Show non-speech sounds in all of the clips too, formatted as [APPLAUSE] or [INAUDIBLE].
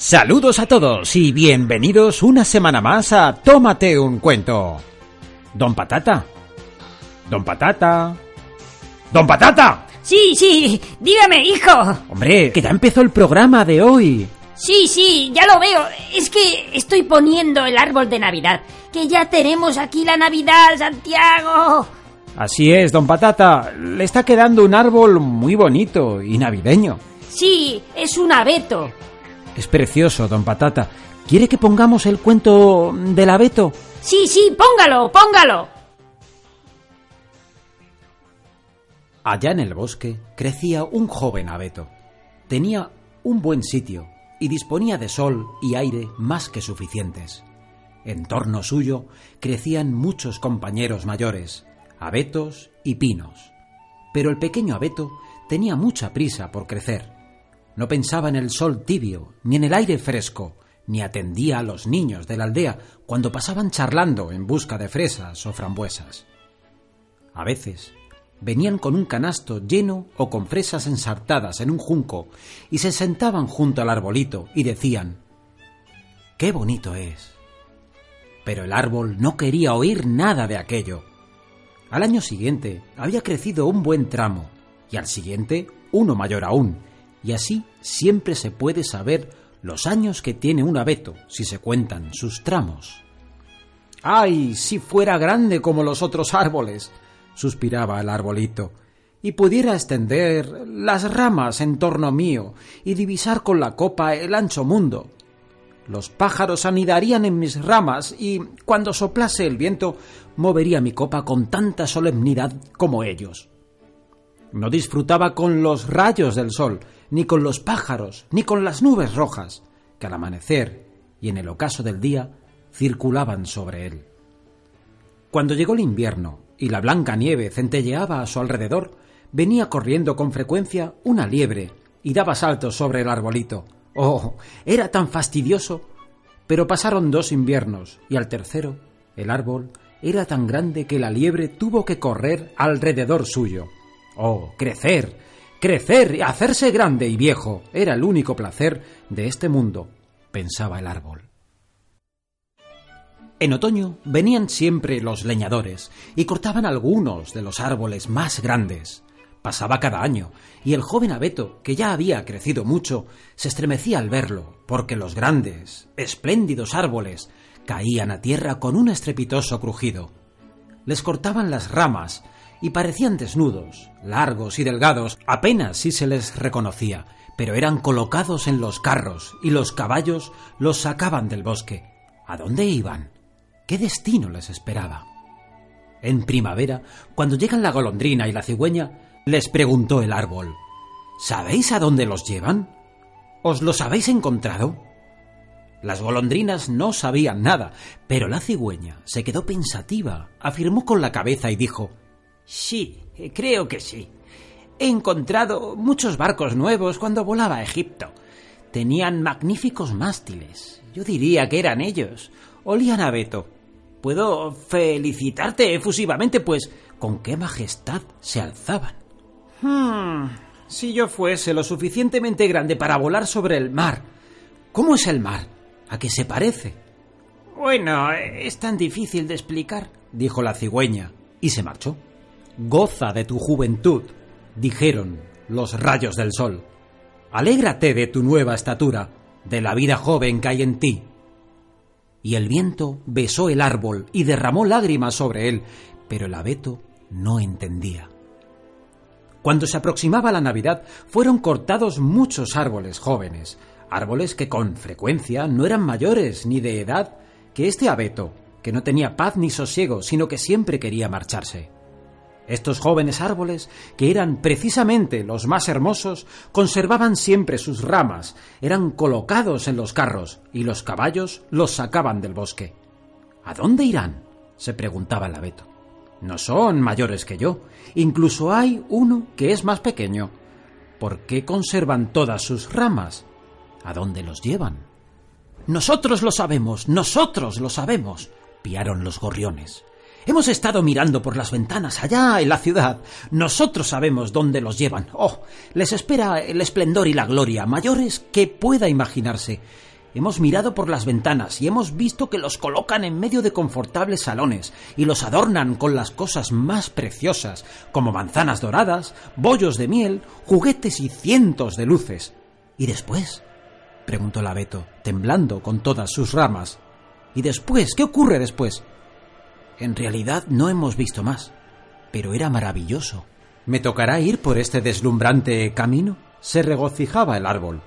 Saludos a todos y bienvenidos una semana más a Tómate un cuento. Don Patata. Don Patata. Don Patata. Sí, sí, dígame, hijo. Hombre, que ya empezó el programa de hoy. Sí, sí, ya lo veo. Es que estoy poniendo el árbol de Navidad. Que ya tenemos aquí la Navidad, Santiago. Así es, don Patata. Le está quedando un árbol muy bonito y navideño. Sí, es un abeto. Es precioso, don Patata. ¿Quiere que pongamos el cuento del abeto? Sí, sí, póngalo, póngalo. Allá en el bosque crecía un joven abeto. Tenía un buen sitio y disponía de sol y aire más que suficientes. En torno suyo crecían muchos compañeros mayores, abetos y pinos. Pero el pequeño abeto tenía mucha prisa por crecer. No pensaba en el sol tibio, ni en el aire fresco, ni atendía a los niños de la aldea cuando pasaban charlando en busca de fresas o frambuesas. A veces venían con un canasto lleno o con fresas ensartadas en un junco y se sentaban junto al arbolito y decían ¡Qué bonito es! Pero el árbol no quería oír nada de aquello. Al año siguiente había crecido un buen tramo y al siguiente uno mayor aún, y así siempre se puede saber los años que tiene un abeto si se cuentan sus tramos. ¡Ay, si fuera grande como los otros árboles! suspiraba el arbolito, y pudiera extender las ramas en torno mío y divisar con la copa el ancho mundo. Los pájaros anidarían en mis ramas y, cuando soplase el viento, movería mi copa con tanta solemnidad como ellos. No disfrutaba con los rayos del sol, ni con los pájaros, ni con las nubes rojas, que al amanecer y en el ocaso del día circulaban sobre él. Cuando llegó el invierno y la blanca nieve centelleaba a su alrededor, venía corriendo con frecuencia una liebre y daba saltos sobre el arbolito. Oh, era tan fastidioso. Pero pasaron dos inviernos y al tercero el árbol era tan grande que la liebre tuvo que correr alrededor suyo. Oh, crecer, crecer hacerse grande y viejo era el único placer de este mundo, pensaba el árbol. En otoño venían siempre los leñadores y cortaban algunos de los árboles más grandes. Pasaba cada año, y el joven abeto, que ya había crecido mucho, se estremecía al verlo, porque los grandes, espléndidos árboles caían a tierra con un estrepitoso crujido. Les cortaban las ramas y parecían desnudos, largos y delgados, apenas si se les reconocía, pero eran colocados en los carros y los caballos los sacaban del bosque. ¿A dónde iban? ¿Qué destino les esperaba? En primavera, cuando llegan la golondrina y la cigüeña, les preguntó el árbol ¿Sabéis a dónde los llevan? ¿Os los habéis encontrado? Las golondrinas no sabían nada, pero la cigüeña se quedó pensativa, afirmó con la cabeza y dijo Sí, creo que sí. He encontrado muchos barcos nuevos cuando volaba a Egipto. Tenían magníficos mástiles. Yo diría que eran ellos. Olían a Beto. Puedo felicitarte efusivamente, pues con qué majestad se alzaban. Hmm, si yo fuese lo suficientemente grande para volar sobre el mar. ¿Cómo es el mar? ¿A qué se parece? Bueno, es tan difícil de explicar, dijo la cigüeña, y se marchó. Goza de tu juventud, dijeron los rayos del sol. Alégrate de tu nueva estatura, de la vida joven que hay en ti. Y el viento besó el árbol y derramó lágrimas sobre él, pero el abeto no entendía. Cuando se aproximaba la Navidad, fueron cortados muchos árboles jóvenes, árboles que con frecuencia no eran mayores ni de edad que este abeto, que no tenía paz ni sosiego, sino que siempre quería marcharse. Estos jóvenes árboles, que eran precisamente los más hermosos, conservaban siempre sus ramas, eran colocados en los carros, y los caballos los sacaban del bosque. ¿A dónde irán? se preguntaba el abeto. No son mayores que yo. Incluso hay uno que es más pequeño. ¿Por qué conservan todas sus ramas? ¿A dónde los llevan? Nosotros lo sabemos, nosotros lo sabemos, piaron los gorriones. Hemos estado mirando por las ventanas allá en la ciudad. Nosotros sabemos dónde los llevan. Oh, les espera el esplendor y la gloria, mayores que pueda imaginarse. Hemos mirado por las ventanas y hemos visto que los colocan en medio de confortables salones y los adornan con las cosas más preciosas, como manzanas doradas, bollos de miel, juguetes y cientos de luces. ¿Y después? preguntó el abeto, temblando con todas sus ramas. ¿Y después? ¿Qué ocurre después? En realidad no hemos visto más, pero era maravilloso. ¿Me tocará ir por este deslumbrante camino? Se regocijaba el árbol.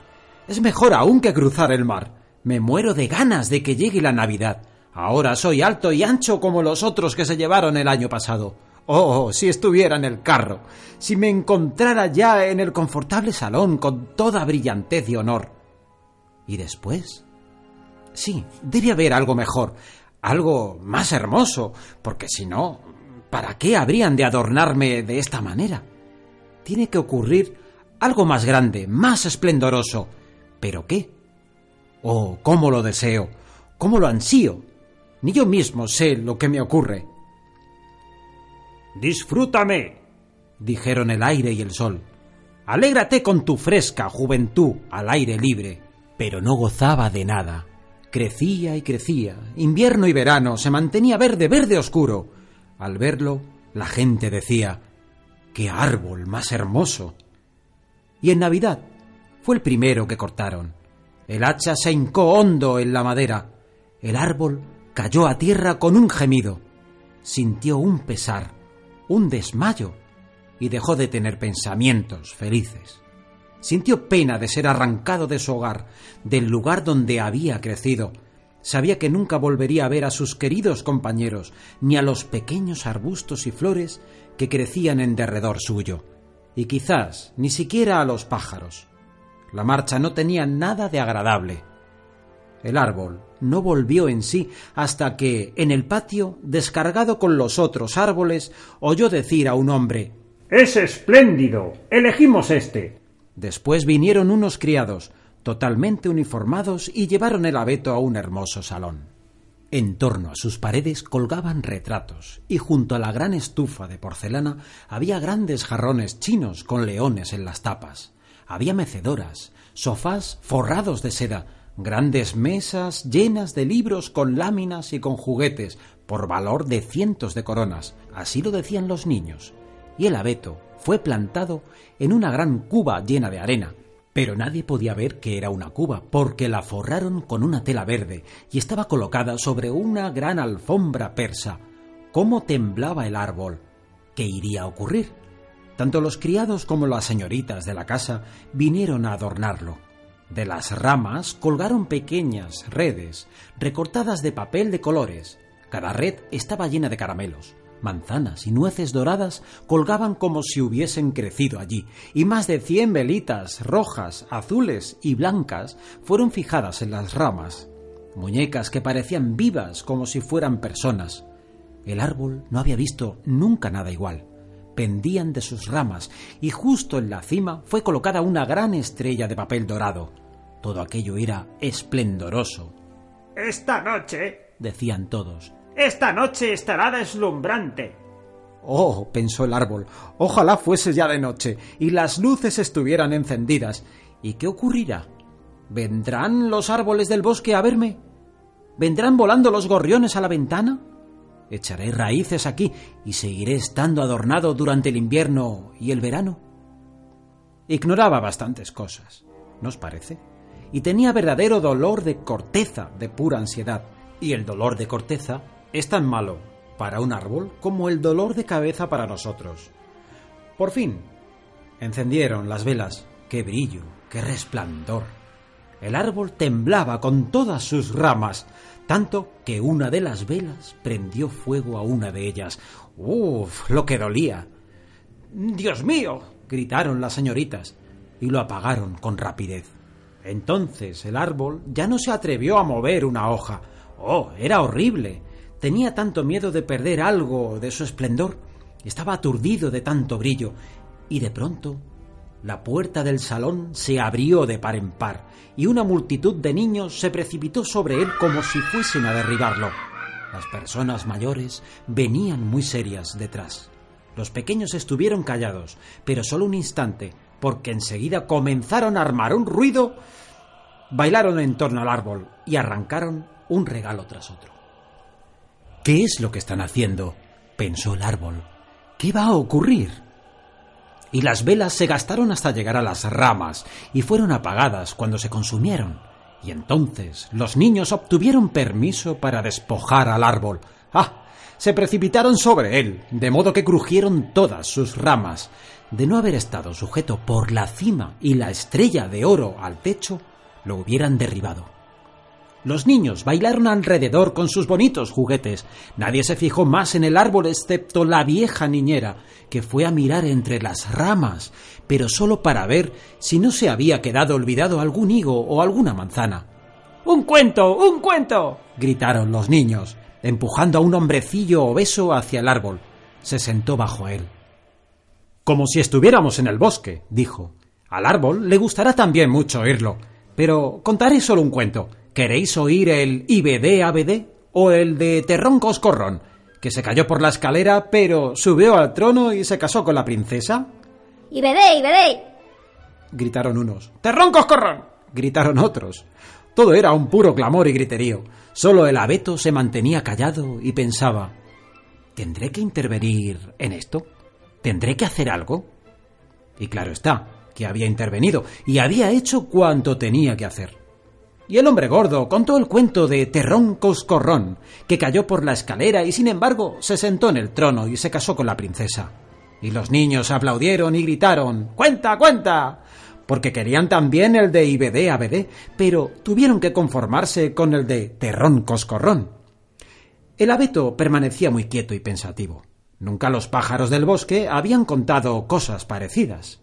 Es mejor aún que cruzar el mar. Me muero de ganas de que llegue la Navidad. Ahora soy alto y ancho como los otros que se llevaron el año pasado. Oh, si estuviera en el carro, si me encontrara ya en el confortable salón con toda brillantez y honor. ¿Y después? Sí, debe haber algo mejor, algo más hermoso, porque si no, ¿para qué habrían de adornarme de esta manera? Tiene que ocurrir algo más grande, más esplendoroso, ¿Pero qué? Oh, cómo lo deseo, cómo lo ansío. Ni yo mismo sé lo que me ocurre. Disfrútame, dijeron el aire y el sol. Alégrate con tu fresca juventud al aire libre. Pero no gozaba de nada. Crecía y crecía. Invierno y verano se mantenía verde, verde oscuro. Al verlo, la gente decía, ¡qué árbol más hermoso! Y en Navidad, fue el primero que cortaron. El hacha se hincó hondo en la madera. El árbol cayó a tierra con un gemido. Sintió un pesar, un desmayo, y dejó de tener pensamientos felices. Sintió pena de ser arrancado de su hogar, del lugar donde había crecido. Sabía que nunca volvería a ver a sus queridos compañeros, ni a los pequeños arbustos y flores que crecían en derredor suyo, y quizás ni siquiera a los pájaros. La marcha no tenía nada de agradable. El árbol no volvió en sí hasta que, en el patio, descargado con los otros árboles, oyó decir a un hombre Es espléndido. Elegimos este. Después vinieron unos criados, totalmente uniformados, y llevaron el abeto a un hermoso salón. En torno a sus paredes colgaban retratos, y junto a la gran estufa de porcelana había grandes jarrones chinos con leones en las tapas había mecedoras, sofás forrados de seda, grandes mesas llenas de libros con láminas y con juguetes, por valor de cientos de coronas, así lo decían los niños. Y el abeto fue plantado en una gran cuba llena de arena, pero nadie podía ver que era una cuba, porque la forraron con una tela verde y estaba colocada sobre una gran alfombra persa. ¿Cómo temblaba el árbol? ¿Qué iría a ocurrir? Tanto los criados como las señoritas de la casa vinieron a adornarlo. De las ramas colgaron pequeñas redes recortadas de papel de colores. Cada red estaba llena de caramelos. Manzanas y nueces doradas colgaban como si hubiesen crecido allí, y más de cien velitas rojas, azules y blancas fueron fijadas en las ramas. Muñecas que parecían vivas como si fueran personas. El árbol no había visto nunca nada igual pendían de sus ramas y justo en la cima fue colocada una gran estrella de papel dorado. Todo aquello era esplendoroso. Esta noche, decían todos, esta noche estará deslumbrante. Oh, pensó el árbol, ojalá fuese ya de noche y las luces estuvieran encendidas. ¿Y qué ocurrirá? ¿Vendrán los árboles del bosque a verme? ¿Vendrán volando los gorriones a la ventana? echaré raíces aquí y seguiré estando adornado durante el invierno y el verano. Ignoraba bastantes cosas, ¿no os parece? Y tenía verdadero dolor de corteza, de pura ansiedad. Y el dolor de corteza es tan malo para un árbol como el dolor de cabeza para nosotros. Por fin, encendieron las velas. ¡Qué brillo! ¡Qué resplandor! El árbol temblaba con todas sus ramas tanto que una de las velas prendió fuego a una de ellas. ¡Uf! lo que dolía. Dios mío. gritaron las señoritas, y lo apagaron con rapidez. Entonces el árbol ya no se atrevió a mover una hoja. Oh, era horrible. Tenía tanto miedo de perder algo de su esplendor. Estaba aturdido de tanto brillo. Y de pronto la puerta del salón se abrió de par en par y una multitud de niños se precipitó sobre él como si fuesen a derribarlo. Las personas mayores venían muy serias detrás. Los pequeños estuvieron callados, pero solo un instante, porque enseguida comenzaron a armar un ruido. bailaron en torno al árbol y arrancaron un regalo tras otro. ¿Qué es lo que están haciendo? pensó el árbol. ¿Qué va a ocurrir? Y las velas se gastaron hasta llegar a las ramas y fueron apagadas cuando se consumieron. Y entonces los niños obtuvieron permiso para despojar al árbol. ¡Ah! Se precipitaron sobre él, de modo que crujieron todas sus ramas. De no haber estado sujeto por la cima y la estrella de oro al techo, lo hubieran derribado. Los niños bailaron alrededor con sus bonitos juguetes. Nadie se fijó más en el árbol excepto la vieja niñera, que fue a mirar entre las ramas, pero solo para ver si no se había quedado olvidado algún higo o alguna manzana. ¡Un cuento! ¡Un cuento! gritaron los niños, empujando a un hombrecillo obeso hacia el árbol. Se sentó bajo él. Como si estuviéramos en el bosque, dijo. Al árbol le gustará también mucho oírlo, pero contaré solo un cuento ¿Queréis oír el IBD-ABD o el de Terrón Coscorrón, que se cayó por la escalera pero subió al trono y se casó con la princesa? ¡IBD, IBD! gritaron unos. ¡Terrón Coscorrón! gritaron otros. Todo era un puro clamor y griterío. Solo el abeto se mantenía callado y pensaba ¿Tendré que intervenir en esto? ¿Tendré que hacer algo? Y claro está, que había intervenido y había hecho cuanto tenía que hacer. Y el hombre gordo contó el cuento de Terrón Coscorrón, que cayó por la escalera y sin embargo se sentó en el trono y se casó con la princesa. Y los niños aplaudieron y gritaron ¡Cuenta, cuenta! porque querían también el de IBD ABD, pero tuvieron que conformarse con el de Terrón Coscorrón. El abeto permanecía muy quieto y pensativo. Nunca los pájaros del bosque habían contado cosas parecidas.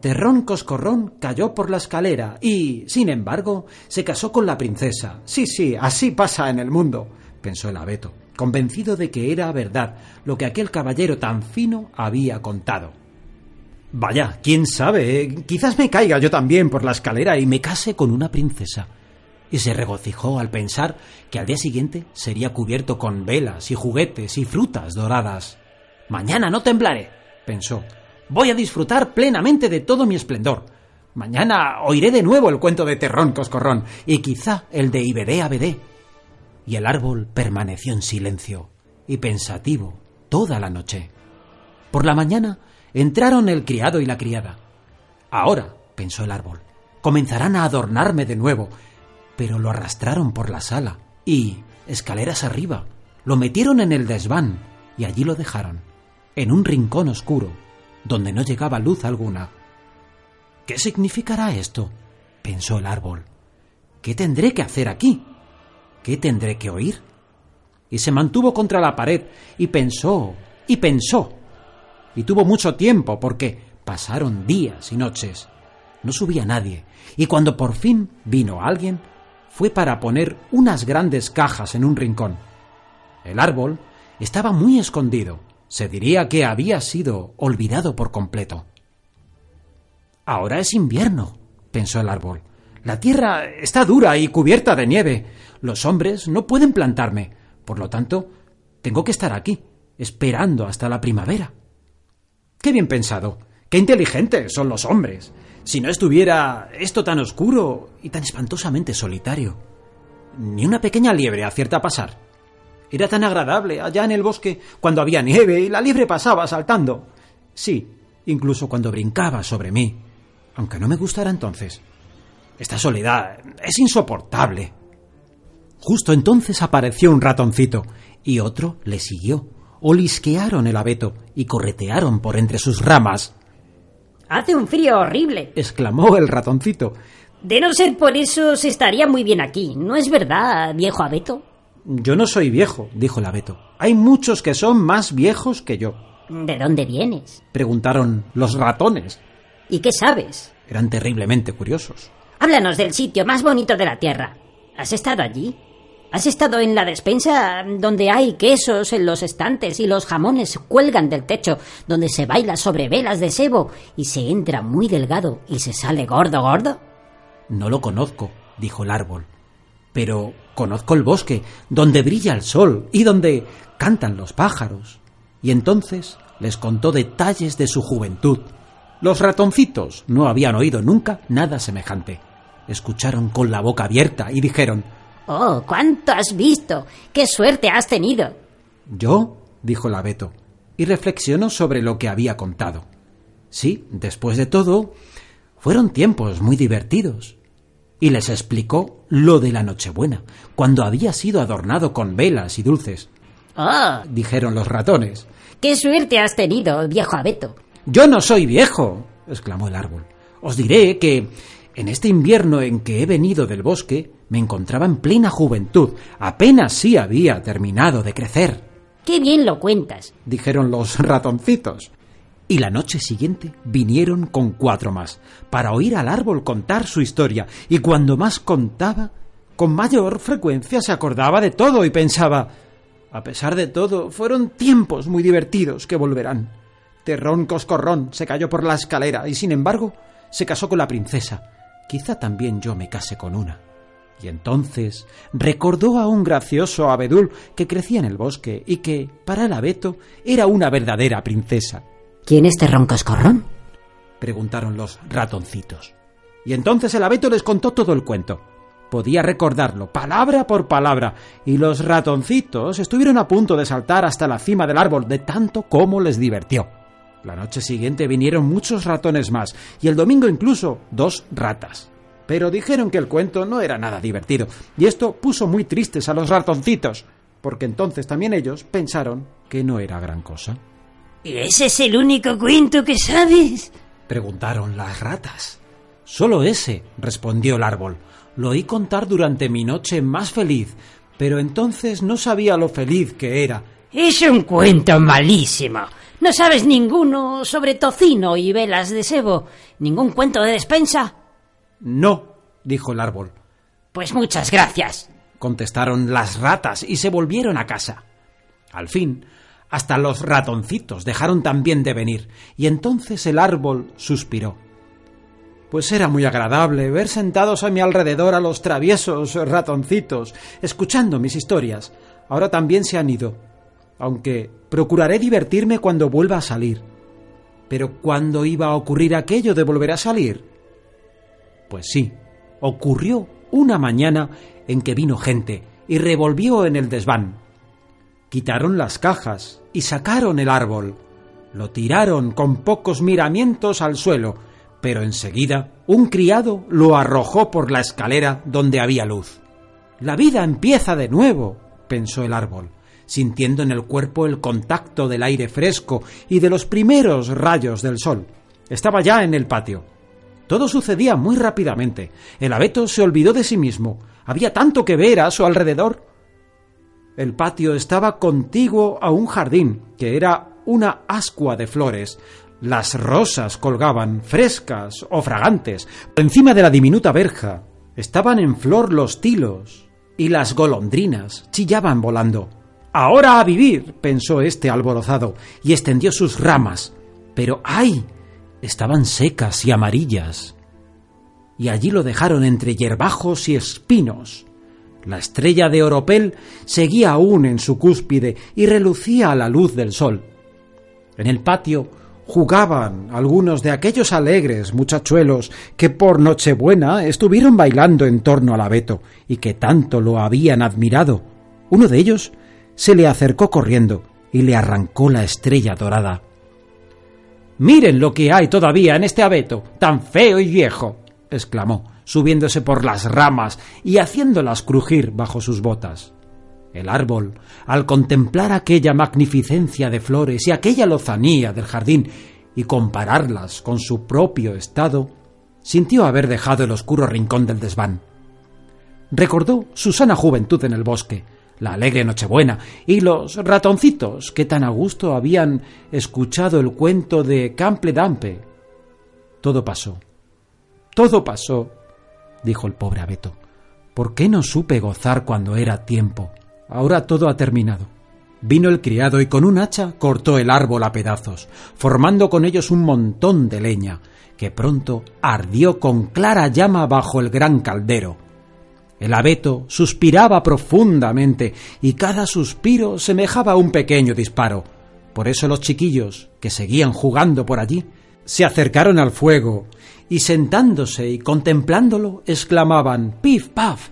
Terrón Coscorrón cayó por la escalera y, sin embargo, se casó con la princesa. Sí, sí, así pasa en el mundo, pensó el abeto, convencido de que era verdad lo que aquel caballero tan fino había contado. Vaya, quién sabe, eh, quizás me caiga yo también por la escalera y me case con una princesa. Y se regocijó al pensar que al día siguiente sería cubierto con velas y juguetes y frutas doradas. Mañana no temblaré, pensó, Voy a disfrutar plenamente de todo mi esplendor. Mañana oiré de nuevo el cuento de Terrón Coscorrón y quizá el de Iberé Abedé. Y el árbol permaneció en silencio y pensativo toda la noche. Por la mañana entraron el criado y la criada. Ahora, pensó el árbol, comenzarán a adornarme de nuevo, pero lo arrastraron por la sala y, escaleras arriba, lo metieron en el desván y allí lo dejaron, en un rincón oscuro, donde no llegaba luz alguna. ¿Qué significará esto? pensó el árbol. ¿Qué tendré que hacer aquí? ¿Qué tendré que oír? Y se mantuvo contra la pared y pensó y pensó. Y tuvo mucho tiempo porque pasaron días y noches. No subía nadie, y cuando por fin vino alguien, fue para poner unas grandes cajas en un rincón. El árbol estaba muy escondido, se diría que había sido olvidado por completo. Ahora es invierno, pensó el árbol. La tierra está dura y cubierta de nieve. Los hombres no pueden plantarme. Por lo tanto, tengo que estar aquí, esperando hasta la primavera. Qué bien pensado. Qué inteligentes son los hombres. Si no estuviera esto tan oscuro y tan espantosamente solitario. Ni una pequeña liebre acierta a pasar. Era tan agradable allá en el bosque cuando había nieve y la liebre pasaba saltando. Sí, incluso cuando brincaba sobre mí, aunque no me gustara entonces. Esta soledad es insoportable. Justo entonces apareció un ratoncito y otro le siguió. Olisquearon el abeto y corretearon por entre sus ramas. Hace un frío horrible, exclamó el ratoncito. De no ser por eso se estaría muy bien aquí, ¿no es verdad, viejo abeto? Yo no soy viejo, dijo el abeto. Hay muchos que son más viejos que yo. ¿De dónde vienes? preguntaron los ratones. ¿Y qué sabes? Eran terriblemente curiosos. Háblanos del sitio más bonito de la Tierra. ¿Has estado allí? ¿Has estado en la despensa donde hay quesos en los estantes y los jamones cuelgan del techo, donde se baila sobre velas de sebo y se entra muy delgado y se sale gordo gordo? No lo conozco, dijo el árbol. Pero conozco el bosque, donde brilla el sol y donde cantan los pájaros. Y entonces les contó detalles de su juventud. Los ratoncitos no habían oído nunca nada semejante. escucharon con la boca abierta y dijeron Oh, cuánto has visto. Qué suerte has tenido. ¿Yo? dijo el abeto, y reflexionó sobre lo que había contado. Sí, después de todo, fueron tiempos muy divertidos. Y les explicó lo de la Nochebuena, cuando había sido adornado con velas y dulces. Oh, Dijeron los ratones. qué suerte has tenido, viejo abeto. Yo no soy viejo, exclamó el árbol. Os diré que en este invierno en que he venido del bosque me encontraba en plena juventud, apenas sí había terminado de crecer, Qué bien lo cuentas. dijeron los ratoncitos. Y la noche siguiente vinieron con cuatro más, para oír al árbol contar su historia, y cuando más contaba, con mayor frecuencia se acordaba de todo y pensaba, a pesar de todo, fueron tiempos muy divertidos que volverán. Terrón Coscorrón se cayó por la escalera y, sin embargo, se casó con la princesa. Quizá también yo me case con una. Y entonces recordó a un gracioso abedul que crecía en el bosque y que, para el abeto, era una verdadera princesa. ¿Quién es Terrón Coscorrón? preguntaron los ratoncitos. Y entonces el abeto les contó todo el cuento. Podía recordarlo, palabra por palabra, y los ratoncitos estuvieron a punto de saltar hasta la cima del árbol de tanto como les divirtió. La noche siguiente vinieron muchos ratones más, y el domingo incluso dos ratas. Pero dijeron que el cuento no era nada divertido, y esto puso muy tristes a los ratoncitos, porque entonces también ellos pensaron que no era gran cosa. ¿Y ese es el único cuento que sabes? Preguntaron las ratas. Solo ese, respondió el árbol. Lo oí contar durante mi noche más feliz, pero entonces no sabía lo feliz que era. Es un cuento malísimo. No sabes ninguno sobre tocino y velas de sebo. Ningún cuento de despensa. No, dijo el árbol. Pues muchas gracias. Contestaron las ratas y se volvieron a casa. Al fin, hasta los ratoncitos dejaron también de venir, y entonces el árbol suspiró. Pues era muy agradable ver sentados a mi alrededor a los traviesos ratoncitos, escuchando mis historias. Ahora también se han ido, aunque procuraré divertirme cuando vuelva a salir. Pero ¿cuándo iba a ocurrir aquello de volver a salir? Pues sí, ocurrió una mañana en que vino gente y revolvió en el desván. Quitaron las cajas y sacaron el árbol. Lo tiraron con pocos miramientos al suelo, pero enseguida un criado lo arrojó por la escalera donde había luz. La vida empieza de nuevo, pensó el árbol, sintiendo en el cuerpo el contacto del aire fresco y de los primeros rayos del sol. Estaba ya en el patio. Todo sucedía muy rápidamente. El abeto se olvidó de sí mismo. Había tanto que ver a su alrededor. El patio estaba contiguo a un jardín, que era una ascua de flores. Las rosas colgaban, frescas o fragantes. Por encima de la diminuta verja estaban en flor los tilos, y las golondrinas chillaban volando. Ahora a vivir, pensó este alborozado, y extendió sus ramas. Pero ¡ay! estaban secas y amarillas. Y allí lo dejaron entre hierbajos y espinos. La estrella de oropel seguía aún en su cúspide y relucía a la luz del sol. En el patio jugaban algunos de aquellos alegres muchachuelos que por Nochebuena estuvieron bailando en torno al abeto y que tanto lo habían admirado. Uno de ellos se le acercó corriendo y le arrancó la estrella dorada. Miren lo que hay todavía en este abeto, tan feo y viejo, exclamó, subiéndose por las ramas y haciéndolas crujir bajo sus botas. El árbol, al contemplar aquella magnificencia de flores y aquella lozanía del jardín y compararlas con su propio estado, sintió haber dejado el oscuro rincón del desván. Recordó su sana juventud en el bosque, la alegre Nochebuena y los ratoncitos que tan a gusto habían escuchado el cuento de Cample Dampe. Todo pasó. Todo pasó, dijo el pobre abeto. ¿Por qué no supe gozar cuando era tiempo? Ahora todo ha terminado. Vino el criado y con un hacha cortó el árbol a pedazos, formando con ellos un montón de leña, que pronto ardió con clara llama bajo el gran caldero. El abeto suspiraba profundamente y cada suspiro semejaba un pequeño disparo. Por eso los chiquillos, que seguían jugando por allí, se acercaron al fuego y sentándose y contemplándolo exclamaban pif paf.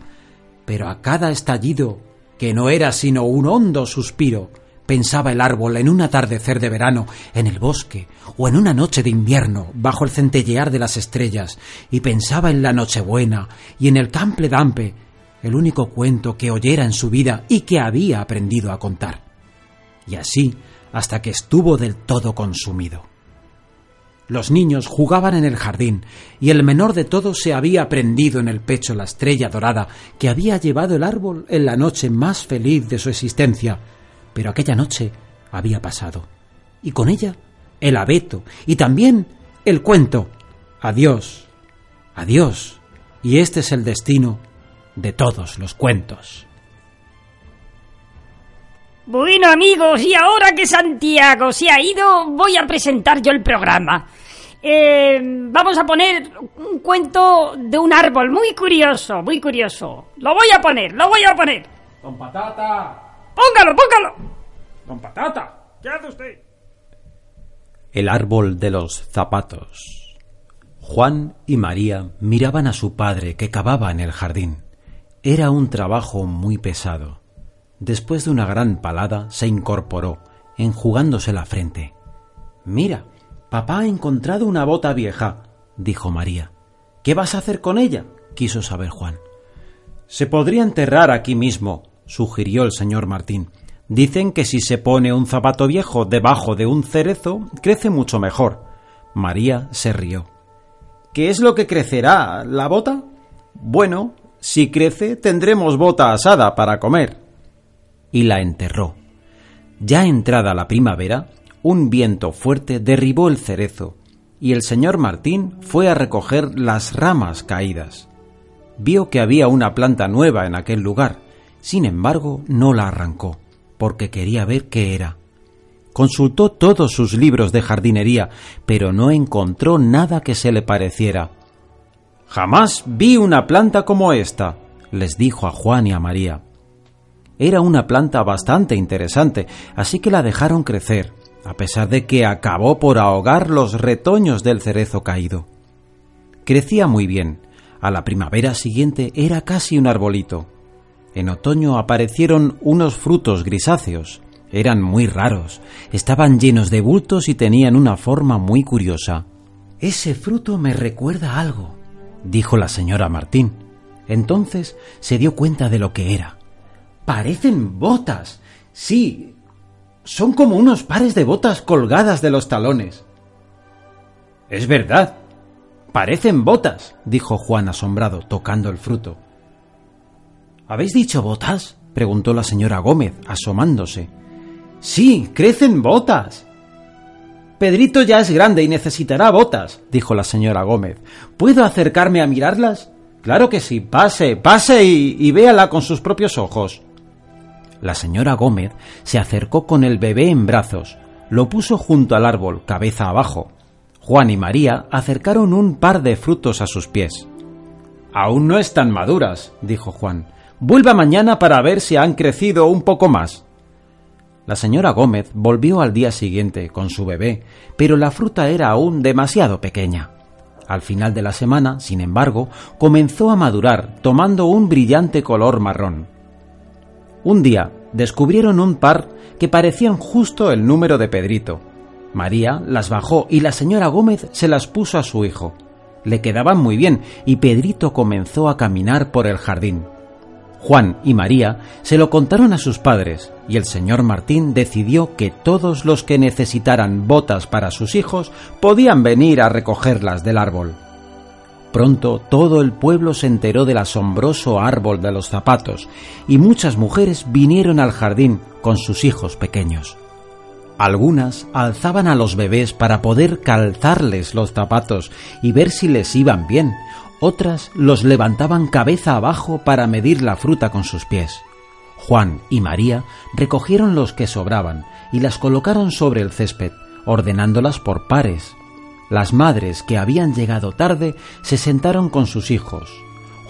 Pero a cada estallido, que no era sino un hondo suspiro, pensaba el árbol en un atardecer de verano, en el bosque, o en una noche de invierno, bajo el centellear de las estrellas, y pensaba en la Nochebuena y en el Cample Dampe, el único cuento que oyera en su vida y que había aprendido a contar. Y así hasta que estuvo del todo consumido. Los niños jugaban en el jardín, y el menor de todos se había prendido en el pecho la estrella dorada que había llevado el árbol en la noche más feliz de su existencia. Pero aquella noche había pasado, y con ella el abeto, y también el cuento. Adiós, adiós, y este es el destino de todos los cuentos. Bueno amigos, y ahora que Santiago se ha ido, voy a presentar yo el programa. Eh, vamos a poner un cuento de un árbol muy curioso, muy curioso. Lo voy a poner, lo voy a poner. Don Patata. Póngalo, póngalo. Don Patata. ¿Qué hace usted? El árbol de los zapatos. Juan y María miraban a su padre que cavaba en el jardín. Era un trabajo muy pesado. Después de una gran palada, se incorporó, enjugándose la frente. Mira, papá ha encontrado una bota vieja, dijo María. ¿Qué vas a hacer con ella? quiso saber Juan. Se podría enterrar aquí mismo, sugirió el señor Martín. Dicen que si se pone un zapato viejo debajo de un cerezo, crece mucho mejor. María se rió. ¿Qué es lo que crecerá? ¿La bota? Bueno, si crece, tendremos bota asada para comer y la enterró. Ya entrada la primavera, un viento fuerte derribó el cerezo, y el señor Martín fue a recoger las ramas caídas. Vio que había una planta nueva en aquel lugar, sin embargo no la arrancó, porque quería ver qué era. Consultó todos sus libros de jardinería, pero no encontró nada que se le pareciera. Jamás vi una planta como esta, les dijo a Juan y a María. Era una planta bastante interesante, así que la dejaron crecer, a pesar de que acabó por ahogar los retoños del cerezo caído. Crecía muy bien. A la primavera siguiente era casi un arbolito. En otoño aparecieron unos frutos grisáceos. Eran muy raros, estaban llenos de bultos y tenían una forma muy curiosa. Ese fruto me recuerda algo, dijo la señora Martín. Entonces se dio cuenta de lo que era. Parecen botas. Sí, son como unos pares de botas colgadas de los talones. Es verdad. Parecen botas, dijo Juan asombrado, tocando el fruto. ¿Habéis dicho botas? preguntó la señora Gómez, asomándose. Sí, crecen botas. Pedrito ya es grande y necesitará botas, dijo la señora Gómez. ¿Puedo acercarme a mirarlas? Claro que sí, pase, pase y, y véala con sus propios ojos. La señora Gómez se acercó con el bebé en brazos, lo puso junto al árbol, cabeza abajo. Juan y María acercaron un par de frutos a sus pies. Aún no están maduras, dijo Juan. Vuelva mañana para ver si han crecido un poco más. La señora Gómez volvió al día siguiente con su bebé, pero la fruta era aún demasiado pequeña. Al final de la semana, sin embargo, comenzó a madurar, tomando un brillante color marrón. Un día descubrieron un par que parecían justo el número de Pedrito. María las bajó y la señora Gómez se las puso a su hijo. Le quedaban muy bien y Pedrito comenzó a caminar por el jardín. Juan y María se lo contaron a sus padres y el señor Martín decidió que todos los que necesitaran botas para sus hijos podían venir a recogerlas del árbol. Pronto todo el pueblo se enteró del asombroso árbol de los zapatos y muchas mujeres vinieron al jardín con sus hijos pequeños. Algunas alzaban a los bebés para poder calzarles los zapatos y ver si les iban bien, otras los levantaban cabeza abajo para medir la fruta con sus pies. Juan y María recogieron los que sobraban y las colocaron sobre el césped, ordenándolas por pares, las madres que habían llegado tarde se sentaron con sus hijos.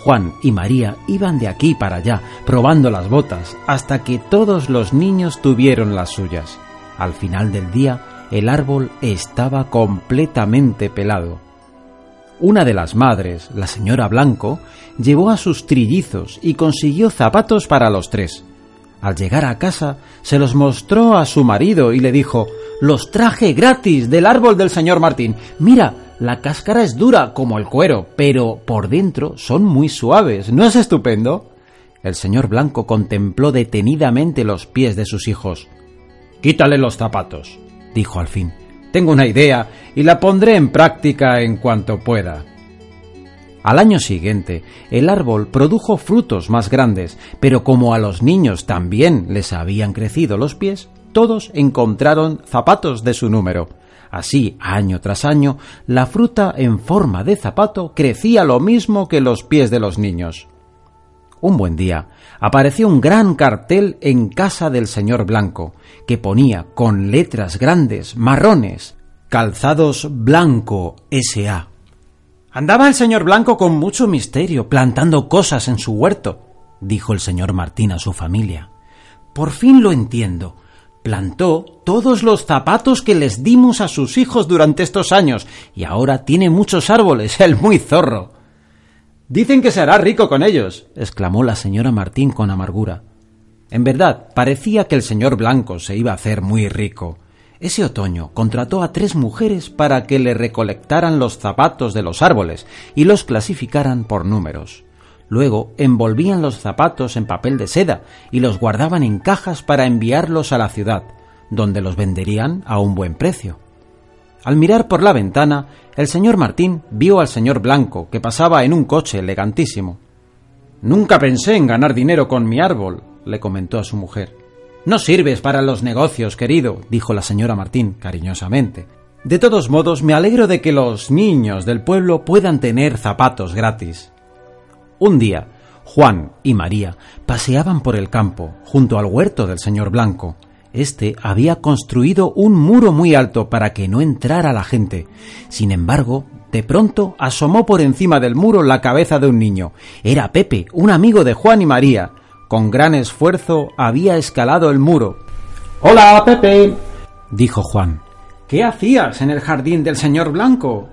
Juan y María iban de aquí para allá, probando las botas, hasta que todos los niños tuvieron las suyas. Al final del día, el árbol estaba completamente pelado. Una de las madres, la señora Blanco, llevó a sus trillizos y consiguió zapatos para los tres. Al llegar a casa, se los mostró a su marido y le dijo Los traje gratis del árbol del señor Martín. Mira, la cáscara es dura como el cuero, pero por dentro son muy suaves. ¿No es estupendo? El señor Blanco contempló detenidamente los pies de sus hijos. Quítale los zapatos, dijo al fin. Tengo una idea y la pondré en práctica en cuanto pueda. Al año siguiente, el árbol produjo frutos más grandes, pero como a los niños también les habían crecido los pies, todos encontraron zapatos de su número. Así, año tras año, la fruta en forma de zapato crecía lo mismo que los pies de los niños. Un buen día apareció un gran cartel en casa del señor Blanco, que ponía con letras grandes, marrones, calzados Blanco S.A. Andaba el señor Blanco con mucho misterio, plantando cosas en su huerto, dijo el señor Martín a su familia. Por fin lo entiendo. Plantó todos los zapatos que les dimos a sus hijos durante estos años, y ahora tiene muchos árboles, [LAUGHS] el muy zorro. Dicen que se hará rico con ellos, exclamó la señora Martín con amargura. En verdad, parecía que el señor Blanco se iba a hacer muy rico. Ese otoño contrató a tres mujeres para que le recolectaran los zapatos de los árboles y los clasificaran por números. Luego envolvían los zapatos en papel de seda y los guardaban en cajas para enviarlos a la ciudad, donde los venderían a un buen precio. Al mirar por la ventana, el señor Martín vio al señor Blanco, que pasaba en un coche elegantísimo. Nunca pensé en ganar dinero con mi árbol, le comentó a su mujer. No sirves para los negocios, querido, dijo la señora Martín cariñosamente. De todos modos, me alegro de que los niños del pueblo puedan tener zapatos gratis. Un día, Juan y María paseaban por el campo, junto al huerto del señor Blanco. Este había construido un muro muy alto para que no entrara la gente. Sin embargo, de pronto asomó por encima del muro la cabeza de un niño. Era Pepe, un amigo de Juan y María. Con gran esfuerzo había escalado el muro. Hola, Pepe, dijo Juan. ¿Qué hacías en el jardín del señor Blanco?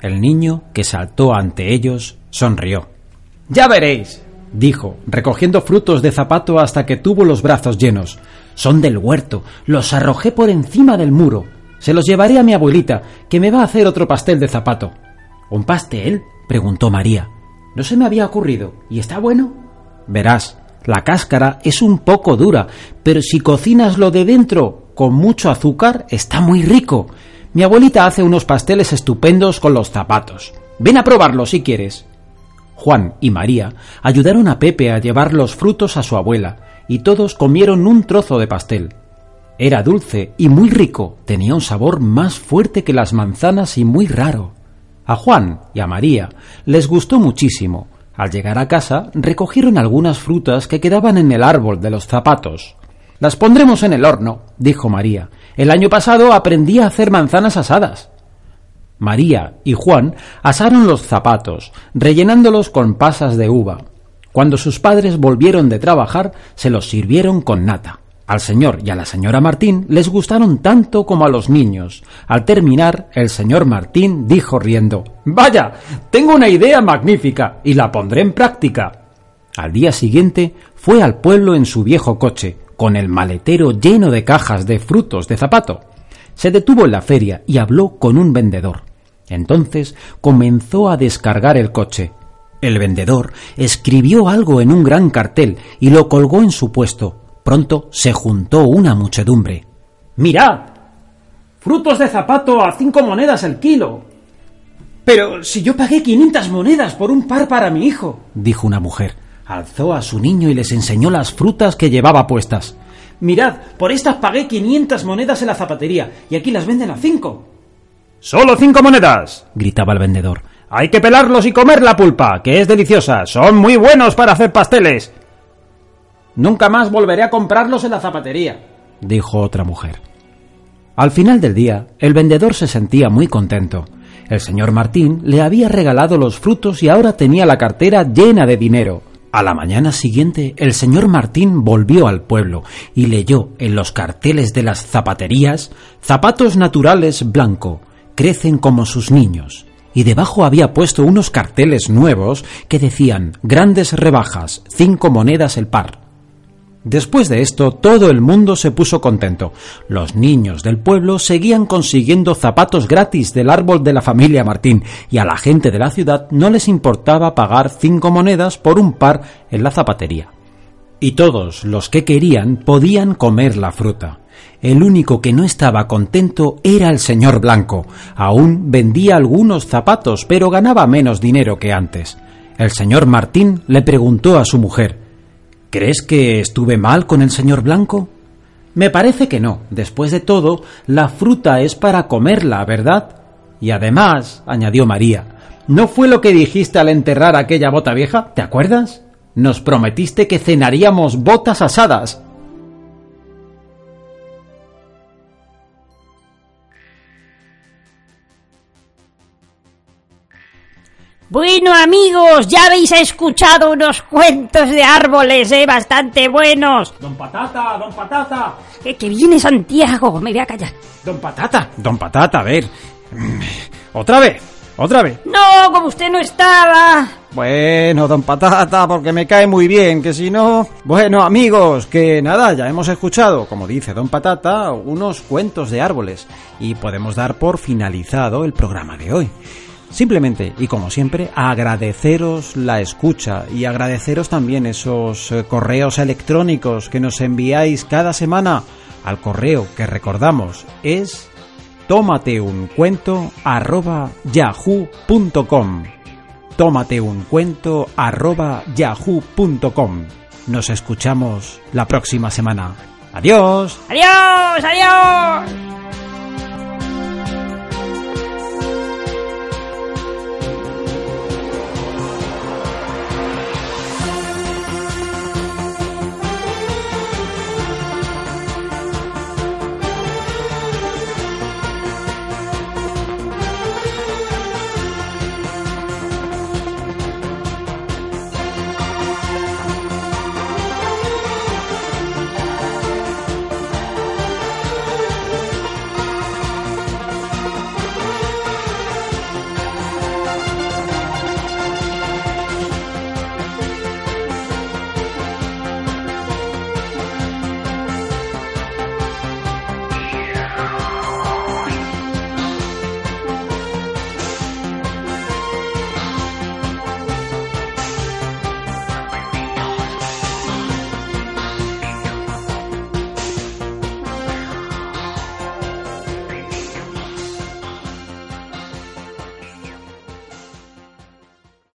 El niño, que saltó ante ellos, sonrió. Ya veréis, dijo, recogiendo frutos de zapato hasta que tuvo los brazos llenos. Son del huerto. Los arrojé por encima del muro. Se los llevaré a mi abuelita, que me va a hacer otro pastel de zapato. ¿Un pastel? preguntó María. No se me había ocurrido. ¿Y está bueno? Verás, la cáscara es un poco dura, pero si cocinas lo de dentro con mucho azúcar, está muy rico. Mi abuelita hace unos pasteles estupendos con los zapatos. Ven a probarlo si quieres. Juan y María ayudaron a Pepe a llevar los frutos a su abuela, y todos comieron un trozo de pastel. Era dulce y muy rico, tenía un sabor más fuerte que las manzanas y muy raro. A Juan y a María les gustó muchísimo. Al llegar a casa recogieron algunas frutas que quedaban en el árbol de los zapatos. Las pondremos en el horno, dijo María. El año pasado aprendí a hacer manzanas asadas. María y Juan asaron los zapatos, rellenándolos con pasas de uva. Cuando sus padres volvieron de trabajar, se los sirvieron con nata. Al señor y a la señora Martín les gustaron tanto como a los niños. Al terminar, el señor Martín dijo riendo Vaya, tengo una idea magnífica y la pondré en práctica. Al día siguiente fue al pueblo en su viejo coche, con el maletero lleno de cajas de frutos de zapato. Se detuvo en la feria y habló con un vendedor. Entonces comenzó a descargar el coche. El vendedor escribió algo en un gran cartel y lo colgó en su puesto. Pronto se juntó una muchedumbre. ¡Mirad! Frutos de zapato a cinco monedas el kilo. Pero si yo pagué quinientas monedas por un par para mi hijo, dijo una mujer. Alzó a su niño y les enseñó las frutas que llevaba puestas. Mirad, por estas pagué quinientas monedas en la zapatería y aquí las venden a cinco. Solo cinco monedas, gritaba el vendedor. Hay que pelarlos y comer la pulpa, que es deliciosa. Son muy buenos para hacer pasteles. Nunca más volveré a comprarlos en la zapatería, dijo otra mujer. Al final del día, el vendedor se sentía muy contento. El señor Martín le había regalado los frutos y ahora tenía la cartera llena de dinero. A la mañana siguiente, el señor Martín volvió al pueblo y leyó en los carteles de las zapaterías zapatos naturales blanco, crecen como sus niños. Y debajo había puesto unos carteles nuevos que decían grandes rebajas, cinco monedas el par. Después de esto, todo el mundo se puso contento. Los niños del pueblo seguían consiguiendo zapatos gratis del árbol de la familia Martín, y a la gente de la ciudad no les importaba pagar cinco monedas por un par en la zapatería. Y todos los que querían podían comer la fruta. El único que no estaba contento era el señor Blanco. Aún vendía algunos zapatos, pero ganaba menos dinero que antes. El señor Martín le preguntó a su mujer ¿Crees que estuve mal con el señor Blanco? Me parece que no. Después de todo, la fruta es para comerla, ¿verdad? Y además, añadió María, ¿no fue lo que dijiste al enterrar aquella bota vieja? ¿Te acuerdas? Nos prometiste que cenaríamos botas asadas. Bueno amigos, ya habéis escuchado unos cuentos de árboles, eh, bastante buenos. Don Patata, don Patata. Eh, que viene Santiago, me voy a callar. Don Patata, don Patata, a ver. Otra vez, otra vez. No, como usted no estaba. Bueno, don Patata, porque me cae muy bien, que si no... Bueno, amigos, que nada, ya hemos escuchado, como dice don Patata, unos cuentos de árboles y podemos dar por finalizado el programa de hoy. Simplemente, y como siempre, agradeceros la escucha y agradeceros también esos eh, correos electrónicos que nos enviáis cada semana al correo que recordamos. Es tómate un cuento arroba yahoo.com tómate un cuento arroba yahoo.com nos escuchamos la próxima semana. Adiós. Adiós adiós